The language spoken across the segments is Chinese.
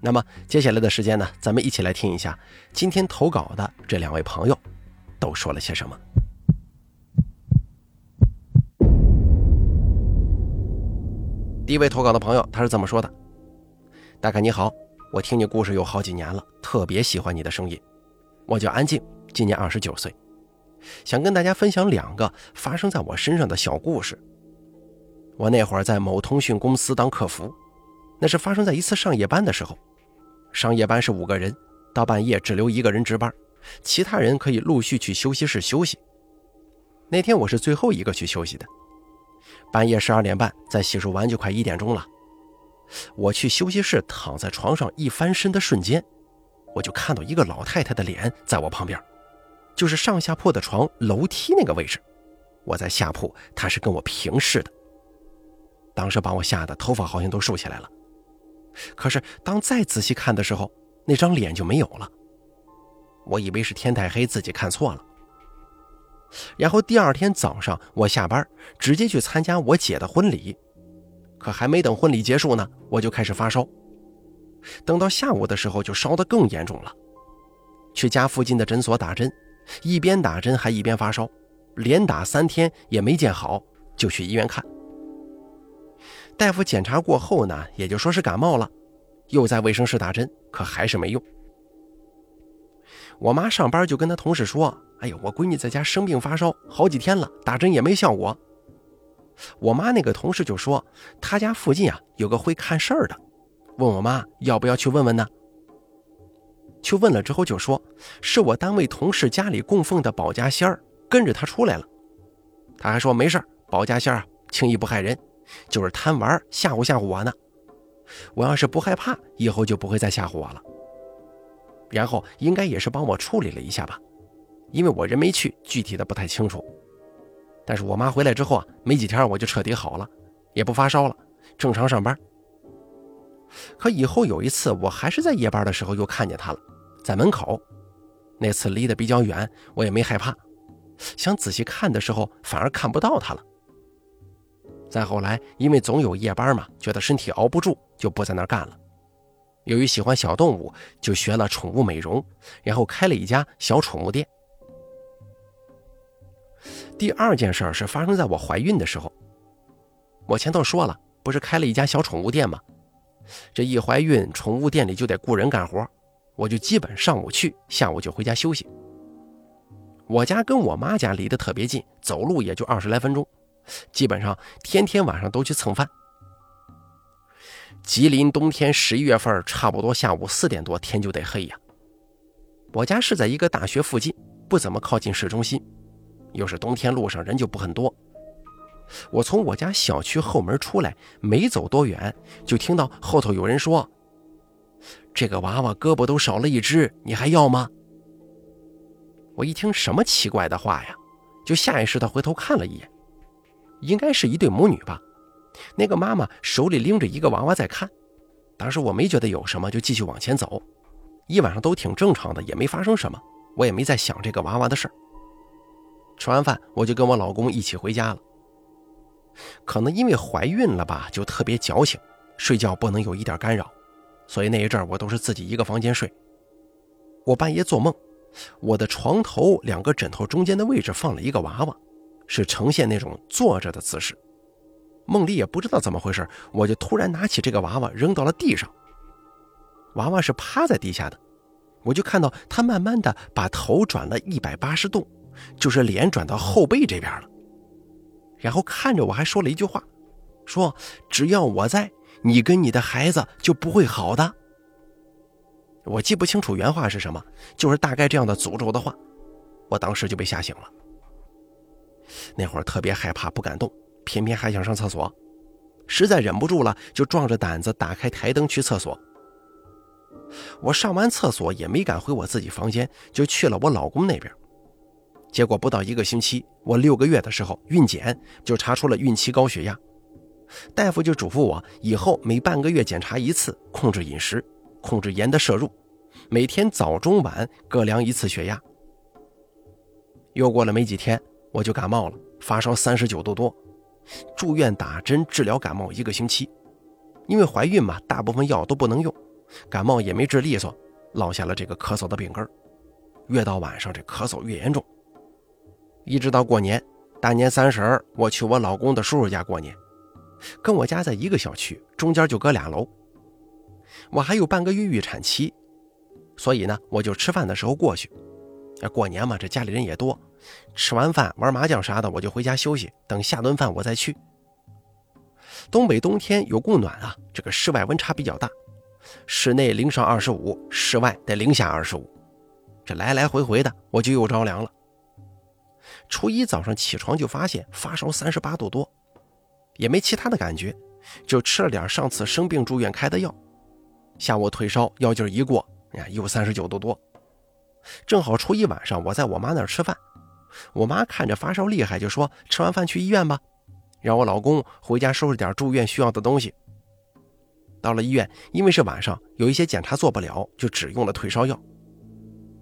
那么接下来的时间呢，咱们一起来听一下今天投稿的这两位朋友都说了些什么。第一位投稿的朋友他是这么说的：“大哥你好，我听你故事有好几年了，特别喜欢你的声音。我叫安静，今年二十九岁，想跟大家分享两个发生在我身上的小故事。我那会儿在某通讯公司当客服，那是发生在一次上夜班的时候。”上夜班是五个人，到半夜只留一个人值班，其他人可以陆续去休息室休息。那天我是最后一个去休息的。半夜十二点半，在洗漱完就快一点钟了。我去休息室躺在床上一翻身的瞬间，我就看到一个老太太的脸在我旁边，就是上下铺的床楼梯那个位置。我在下铺，她是跟我平视的。当时把我吓得头发好像都竖起来了。可是，当再仔细看的时候，那张脸就没有了。我以为是天太黑，自己看错了。然后第二天早上，我下班直接去参加我姐的婚礼。可还没等婚礼结束呢，我就开始发烧。等到下午的时候，就烧得更严重了。去家附近的诊所打针，一边打针还一边发烧，连打三天也没见好，就去医院看。大夫检查过后呢，也就说是感冒了，又在卫生室打针，可还是没用。我妈上班就跟她同事说：“哎呦，我闺女在家生病发烧好几天了，打针也没效果。”我妈那个同事就说：“她家附近啊有个会看事儿的，问我妈要不要去问问呢？”去问了之后就说：“是我单位同事家里供奉的保家仙儿跟着他出来了。”他还说：“没事保家仙儿轻易不害人。”就是贪玩吓唬吓唬我呢，我要是不害怕，以后就不会再吓唬我了。然后应该也是帮我处理了一下吧，因为我人没去，具体的不太清楚。但是我妈回来之后啊，没几天我就彻底好了，也不发烧了，正常上班。可以后有一次，我还是在夜班的时候又看见她了，在门口。那次离得比较远，我也没害怕，想仔细看的时候，反而看不到她了。再后来，因为总有夜班嘛，觉得身体熬不住，就不在那儿干了。由于喜欢小动物，就学了宠物美容，然后开了一家小宠物店。第二件事是发生在我怀孕的时候。我前头说了，不是开了一家小宠物店吗？这一怀孕，宠物店里就得雇人干活，我就基本上午去，下午就回家休息。我家跟我妈家离得特别近，走路也就二十来分钟。基本上天天晚上都去蹭饭。吉林冬天十一月份，差不多下午四点多天就得黑呀。我家是在一个大学附近，不怎么靠近市中心，又是冬天，路上人就不很多。我从我家小区后门出来，没走多远，就听到后头有人说：“这个娃娃胳膊都少了一只，你还要吗？”我一听什么奇怪的话呀，就下意识的回头看了一眼。应该是一对母女吧，那个妈妈手里拎着一个娃娃在看。当时我没觉得有什么，就继续往前走。一晚上都挺正常的，也没发生什么，我也没在想这个娃娃的事儿。吃完饭，我就跟我老公一起回家了。可能因为怀孕了吧，就特别矫情，睡觉不能有一点干扰，所以那一阵我都是自己一个房间睡。我半夜做梦，我的床头两个枕头中间的位置放了一个娃娃。是呈现那种坐着的姿势，梦里也不知道怎么回事，我就突然拿起这个娃娃扔到了地上。娃娃是趴在地下的，我就看到他慢慢的把头转了一百八十度，就是脸转到后背这边了，然后看着我还说了一句话，说只要我在，你跟你的孩子就不会好的。我记不清楚原话是什么，就是大概这样的诅咒的话，我当时就被吓醒了。那会儿特别害怕，不敢动，偏偏还想上厕所，实在忍不住了，就壮着胆子打开台灯去厕所。我上完厕所也没敢回我自己房间，就去了我老公那边。结果不到一个星期，我六个月的时候孕检就查出了孕期高血压，大夫就嘱咐我以后每半个月检查一次，控制饮食，控制盐的摄入，每天早中晚各量一次血压。又过了没几天，我就感冒了，发烧三十九度多，住院打针治疗感冒一个星期。因为怀孕嘛，大部分药都不能用，感冒也没治利索，落下了这个咳嗽的病根越到晚上这咳嗽越严重。一直到过年，大年三十我去我老公的叔叔家过年，跟我家在一个小区，中间就隔俩楼。我还有半个月预产期，所以呢，我就吃饭的时候过去。过年嘛，这家里人也多，吃完饭玩麻将啥的，我就回家休息，等下顿饭我再去。东北冬天有供暖啊，这个室外温差比较大，室内零上二十五，室外得零下二十五，这来来回回的，我就又着凉了。初一早上起床就发现发烧三十八度多，也没其他的感觉，就吃了点上次生病住院开的药。下午退烧，药劲一过，呀，又三十九度多。正好初一晚上我在我妈那儿吃饭，我妈看着发烧厉害，就说吃完饭去医院吧，让我老公回家收拾点住院需要的东西。到了医院，因为是晚上，有一些检查做不了，就只用了退烧药。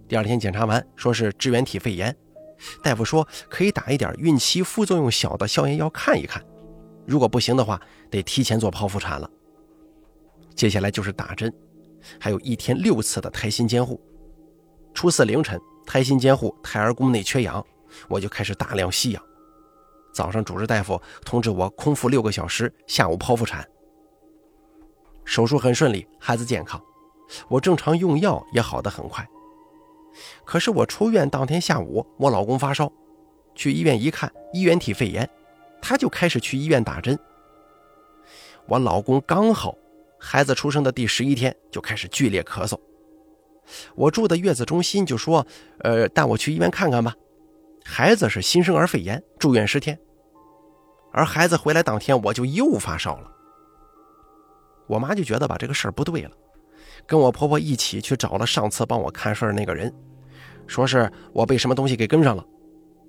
第二天检查完，说是支原体肺炎。大夫说可以打一点孕期副作用小的消炎药看一看，如果不行的话，得提前做剖腹产了。接下来就是打针，还有一天六次的胎心监护。初四凌晨，胎心监护，胎儿宫内缺氧，我就开始大量吸氧。早上主治大夫通知我空腹六个小时，下午剖腹产。手术很顺利，孩子健康，我正常用药也好得很快。可是我出院当天下午，我老公发烧，去医院一看，衣原体肺炎，他就开始去医院打针。我老公刚好孩子出生的第十一天就开始剧烈咳嗽，我住的月子中心就说：“呃，带我去医院看看吧。”孩子是新生儿肺炎，住院十天。而孩子回来当天，我就又发烧了。我妈就觉得吧，这个事儿不对了。跟我婆婆一起去找了上次帮我看事儿那个人，说是我被什么东西给跟上了，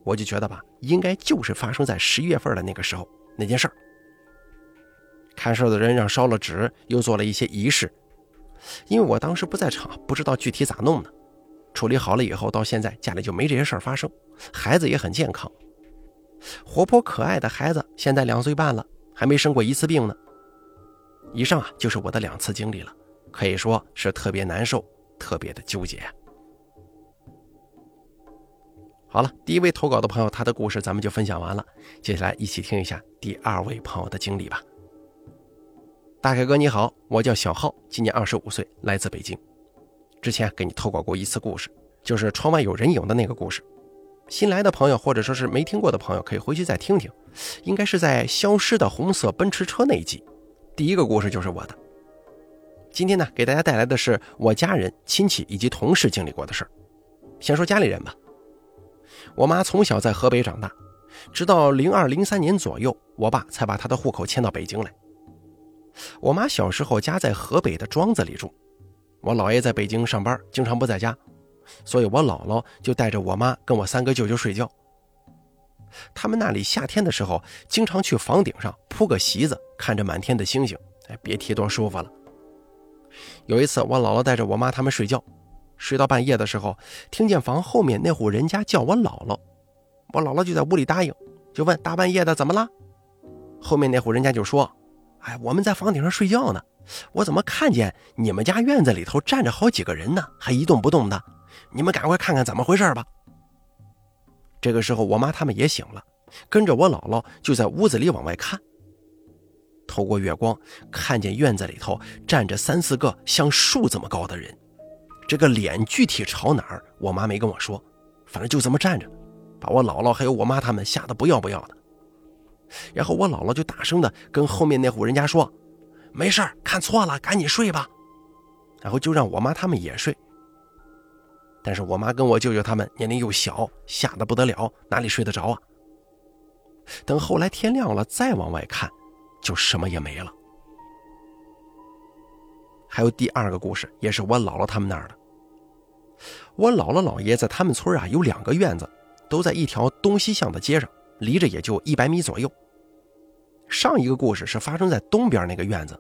我就觉得吧，应该就是发生在十一月份的那个时候那件事儿。看事儿的人让烧了纸，又做了一些仪式，因为我当时不在场，不知道具体咋弄的。处理好了以后，到现在家里就没这些事儿发生，孩子也很健康，活泼可爱的孩子，现在两岁半了，还没生过一次病呢。以上啊，就是我的两次经历了。可以说是特别难受，特别的纠结。好了，第一位投稿的朋友，他的故事咱们就分享完了。接下来一起听一下第二位朋友的经历吧。大凯哥你好，我叫小浩，今年二十五岁，来自北京。之前给你投稿过一次故事，就是窗外有人影的那个故事。新来的朋友或者说是没听过的朋友，可以回去再听听。应该是在消失的红色奔驰车那一集，第一个故事就是我的。今天呢，给大家带来的是我家人、亲戚以及同事经历过的事儿。先说家里人吧。我妈从小在河北长大，直到零二零三年左右，我爸才把她的户口迁到北京来。我妈小时候家在河北的庄子里住，我姥爷在北京上班，经常不在家，所以我姥姥就带着我妈跟我三个舅舅睡觉。他们那里夏天的时候，经常去房顶上铺个席子，看着满天的星星，哎，别提多舒服了。有一次，我姥姥带着我妈他们睡觉，睡到半夜的时候，听见房后面那户人家叫我姥姥，我姥姥就在屋里答应，就问大半夜的怎么了？后面那户人家就说：“哎，我们在房顶上睡觉呢，我怎么看见你们家院子里头站着好几个人呢，还一动不动的？你们赶快看看怎么回事吧。”这个时候，我妈他们也醒了，跟着我姥姥就在屋子里往外看。透过月光，看见院子里头站着三四个像树这么高的人，这个脸具体朝哪儿，我妈没跟我说，反正就这么站着，把我姥姥还有我妈他们吓得不要不要的。然后我姥姥就大声的跟后面那户人家说：“没事看错了，赶紧睡吧。”然后就让我妈他们也睡。但是我妈跟我舅舅他们年龄又小，吓得不得了，哪里睡得着啊？等后来天亮了，再往外看。就什么也没了。还有第二个故事，也是我姥姥他们那儿的。我姥姥姥爷在他们村啊有两个院子，都在一条东西向的街上，离着也就一百米左右。上一个故事是发生在东边那个院子，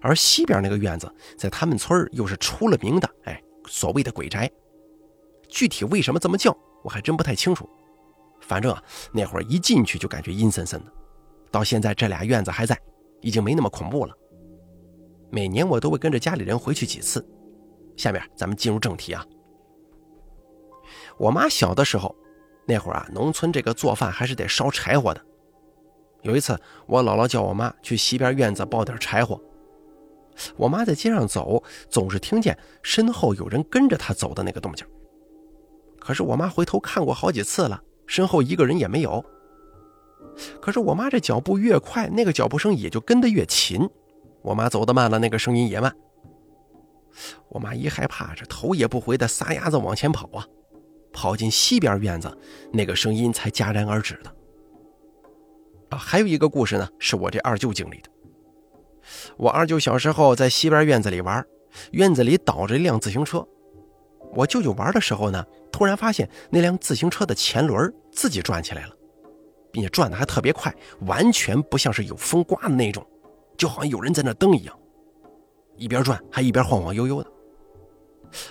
而西边那个院子在他们村又是出了名的，哎，所谓的鬼宅。具体为什么这么叫，我还真不太清楚。反正啊，那会儿一进去就感觉阴森森的。到现在这俩院子还在，已经没那么恐怖了。每年我都会跟着家里人回去几次。下面咱们进入正题啊。我妈小的时候，那会儿啊，农村这个做饭还是得烧柴火的。有一次，我姥姥叫我妈去西边院子抱点柴火。我妈在街上走，总是听见身后有人跟着她走的那个动静。可是我妈回头看过好几次了，身后一个人也没有。可是我妈这脚步越快，那个脚步声也就跟得越勤。我妈走得慢了，那个声音也慢。我妈一害怕，这头也不回的撒丫子往前跑啊，跑进西边院子，那个声音才戛然而止的。啊，还有一个故事呢，是我这二舅经历的。我二舅小时候在西边院子里玩，院子里倒着一辆自行车。我舅舅玩的时候呢，突然发现那辆自行车的前轮自己转起来了。并且转的还特别快，完全不像是有风刮的那种，就好像有人在那蹬一样，一边转还一边晃晃悠悠的。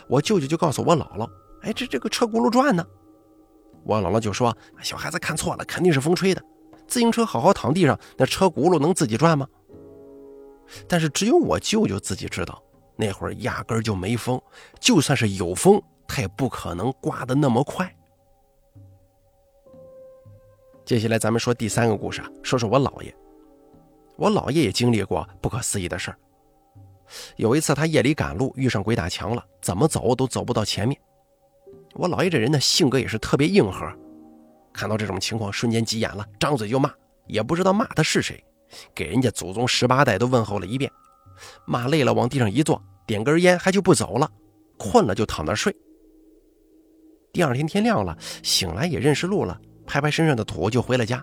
我舅舅就告诉我姥姥：“哎，这这个车轱辘转呢。”我姥姥就说：“小孩子看错了，肯定是风吹的。自行车好好躺地上，那车轱辘能自己转吗？”但是只有我舅舅自己知道，那会儿压根就没风，就算是有风，他也不可能刮得那么快。接下来咱们说第三个故事，说说我姥爷。我姥爷也经历过不可思议的事儿。有一次他夜里赶路，遇上鬼打墙了，怎么走都走不到前面。我姥爷这人呢，性格也是特别硬核，看到这种情况，瞬间急眼了，张嘴就骂，也不知道骂的是谁，给人家祖宗十八代都问候了一遍，骂累了往地上一坐，点根烟还就不走了，困了就躺那睡。第二天天亮了，醒来也认识路了。拍拍身上的土就回了家。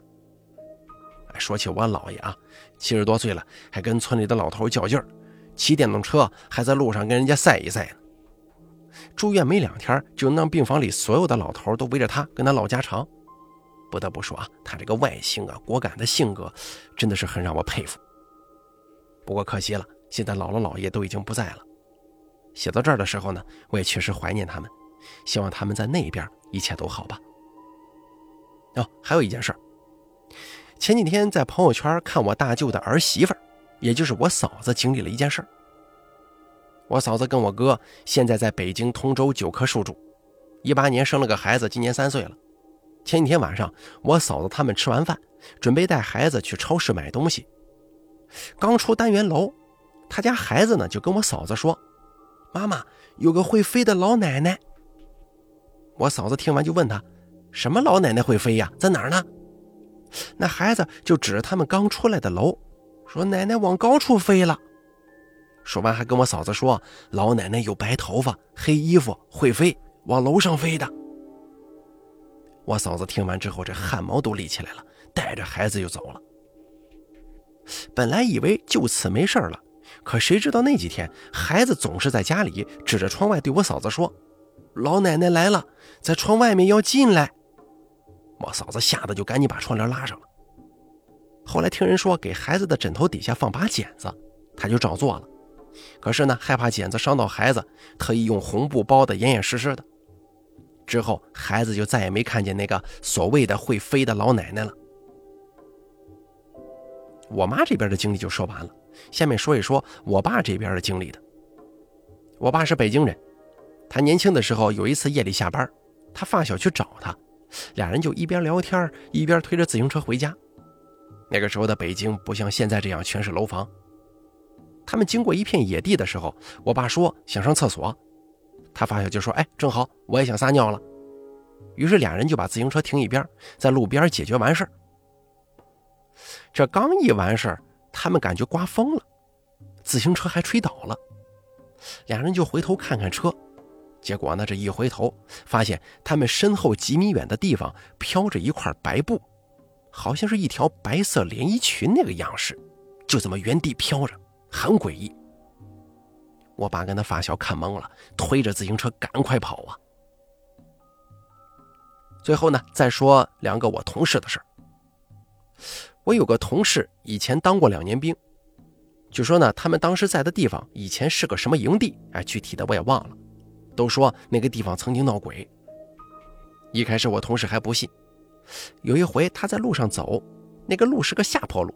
说起我姥爷啊，七十多岁了，还跟村里的老头较劲儿，骑电动车还在路上跟人家赛一赛呢。住院没两天，就让病房里所有的老头都围着他跟他唠家常。不得不说啊，他这个外形啊，果敢的性格，真的是很让我佩服。不过可惜了，现在姥姥姥爷都已经不在了。写到这儿的时候呢，我也确实怀念他们，希望他们在那边一切都好吧。哦，还有一件事前几天在朋友圈看我大舅的儿媳妇也就是我嫂子经历了一件事我嫂子跟我哥现在在北京通州九棵树住，一八年生了个孩子，今年三岁了。前几天晚上，我嫂子他们吃完饭，准备带孩子去超市买东西，刚出单元楼，他家孩子呢就跟我嫂子说：“妈妈，有个会飞的老奶奶。”我嫂子听完就问他。什么老奶奶会飞呀？在哪儿呢？那孩子就指着他们刚出来的楼，说：“奶奶往高处飞了。”说完还跟我嫂子说：“老奶奶有白头发、黑衣服，会飞，往楼上飞的。”我嫂子听完之后，这汗毛都立起来了，带着孩子就走了。本来以为就此没事了，可谁知道那几天，孩子总是在家里指着窗外对我嫂子说：“老奶奶来了，在窗外面要进来。”我嫂子吓得就赶紧把窗帘拉上了。后来听人说给孩子的枕头底下放把剪子，他就照做了。可是呢，害怕剪子伤到孩子，特意用红布包得严严实实的。之后孩子就再也没看见那个所谓的会飞的老奶奶了。我妈这边的经历就说完了，下面说一说我爸这边的经历的。我爸是北京人，他年轻的时候有一次夜里下班，他发小去找他。俩人就一边聊天一边推着自行车回家。那个时候的北京不像现在这样全是楼房。他们经过一片野地的时候，我爸说想上厕所，他发小就说：“哎，正好我也想撒尿了。”于是俩人就把自行车停一边，在路边解决完事这刚一完事他们感觉刮风了，自行车还吹倒了，俩人就回头看看车。结果呢？这一回头，发现他们身后几米远的地方飘着一块白布，好像是一条白色连衣裙那个样式，就这么原地飘着，很诡异。我爸跟他发小看懵了，推着自行车赶快跑啊。最后呢，再说两个我同事的事儿。我有个同事以前当过两年兵，据说呢，他们当时在的地方以前是个什么营地，哎，具体的我也忘了。都说那个地方曾经闹鬼。一开始我同事还不信，有一回他在路上走，那个路是个下坡路，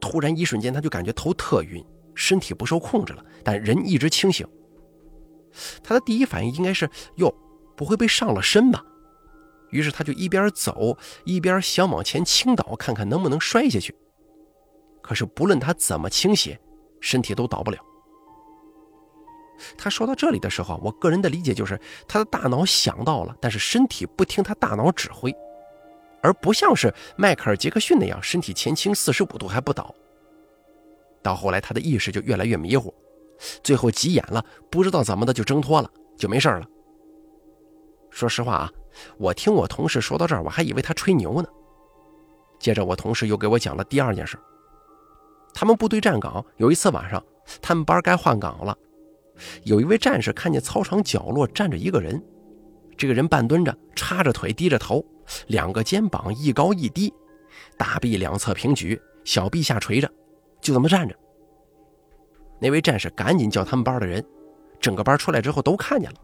突然一瞬间他就感觉头特晕，身体不受控制了，但人一直清醒。他的第一反应应该是哟，不会被上了身吧？于是他就一边走一边想往前倾倒，看看能不能摔下去。可是不论他怎么倾斜，身体都倒不了。他说到这里的时候，我个人的理解就是他的大脑想到了，但是身体不听他大脑指挥，而不像是迈克尔·杰克逊那样身体前倾四十五度还不倒。到后来他的意识就越来越迷糊，最后急眼了，不知道怎么的就挣脱了，就没事了。说实话啊，我听我同事说到这儿，我还以为他吹牛呢。接着我同事又给我讲了第二件事：他们部队站岗，有一次晚上，他们班该换岗了。有一位战士看见操场角落站着一个人，这个人半蹲着，叉着腿，低着头，两个肩膀一高一低，大臂两侧平举，小臂下垂着，就这么站着。那位战士赶紧叫他们班的人，整个班出来之后都看见了，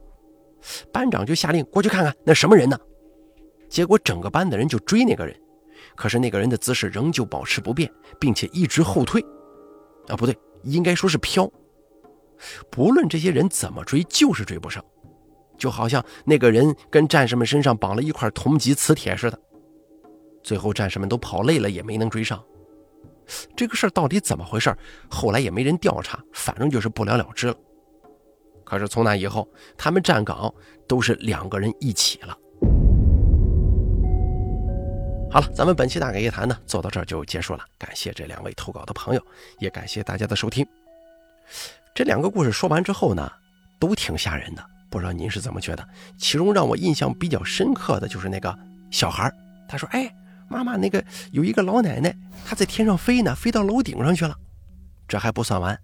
班长就下令过去看看那什么人呢？结果整个班的人就追那个人，可是那个人的姿势仍旧保持不变，并且一直后退，啊，不对，应该说是飘。不论这些人怎么追，就是追不上，就好像那个人跟战士们身上绑了一块铜级磁铁似的。最后战士们都跑累了，也没能追上。这个事儿到底怎么回事？后来也没人调查，反正就是不了了之了。可是从那以后，他们站岗都是两个人一起了。好了，咱们本期大概夜谈呢，做到这儿就结束了。感谢这两位投稿的朋友，也感谢大家的收听。这两个故事说完之后呢，都挺吓人的，不知道您是怎么觉得？其中让我印象比较深刻的就是那个小孩他说：“哎，妈妈，那个有一个老奶奶，她在天上飞呢，飞到楼顶上去了。”这还不算完，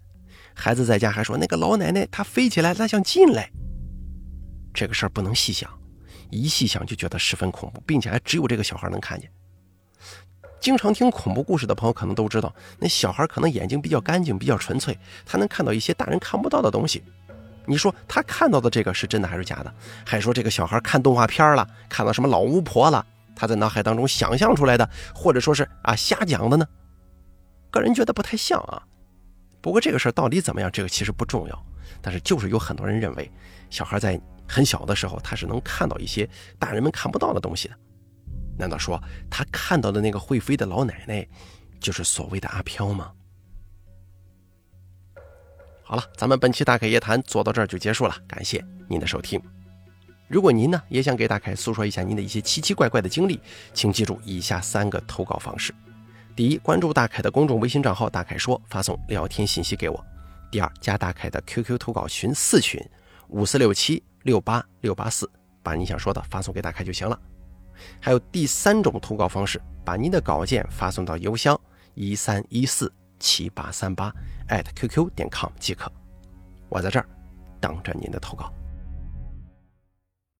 孩子在家还说：“那个老奶奶她飞起来，她想进来。”这个事儿不能细想，一细想就觉得十分恐怖，并且还只有这个小孩能看见。经常听恐怖故事的朋友可能都知道，那小孩可能眼睛比较干净，比较纯粹，他能看到一些大人看不到的东西。你说他看到的这个是真的还是假的？还说这个小孩看动画片了，看到什么老巫婆了，他在脑海当中想象出来的，或者说是啊瞎讲的呢？个人觉得不太像啊。不过这个事儿到底怎么样，这个其实不重要。但是就是有很多人认为，小孩在很小的时候他是能看到一些大人们看不到的东西的。难道说他看到的那个会飞的老奶奶，就是所谓的阿飘吗？好了，咱们本期大凯夜谈做到这儿就结束了，感谢您的收听。如果您呢也想给大凯诉说一下您的一些奇奇怪怪的经历，请记住以下三个投稿方式：第一，关注大凯的公众微信账号“大凯说”，发送聊天信息给我；第二，加大凯的 QQ 投稿群四群五四六七六八六八四，把你想说的发送给大凯就行了。还有第三种投稿方式，把您的稿件发送到邮箱一三一四七八三八 @QQ 点 com 即可。我在这儿等着您的投稿。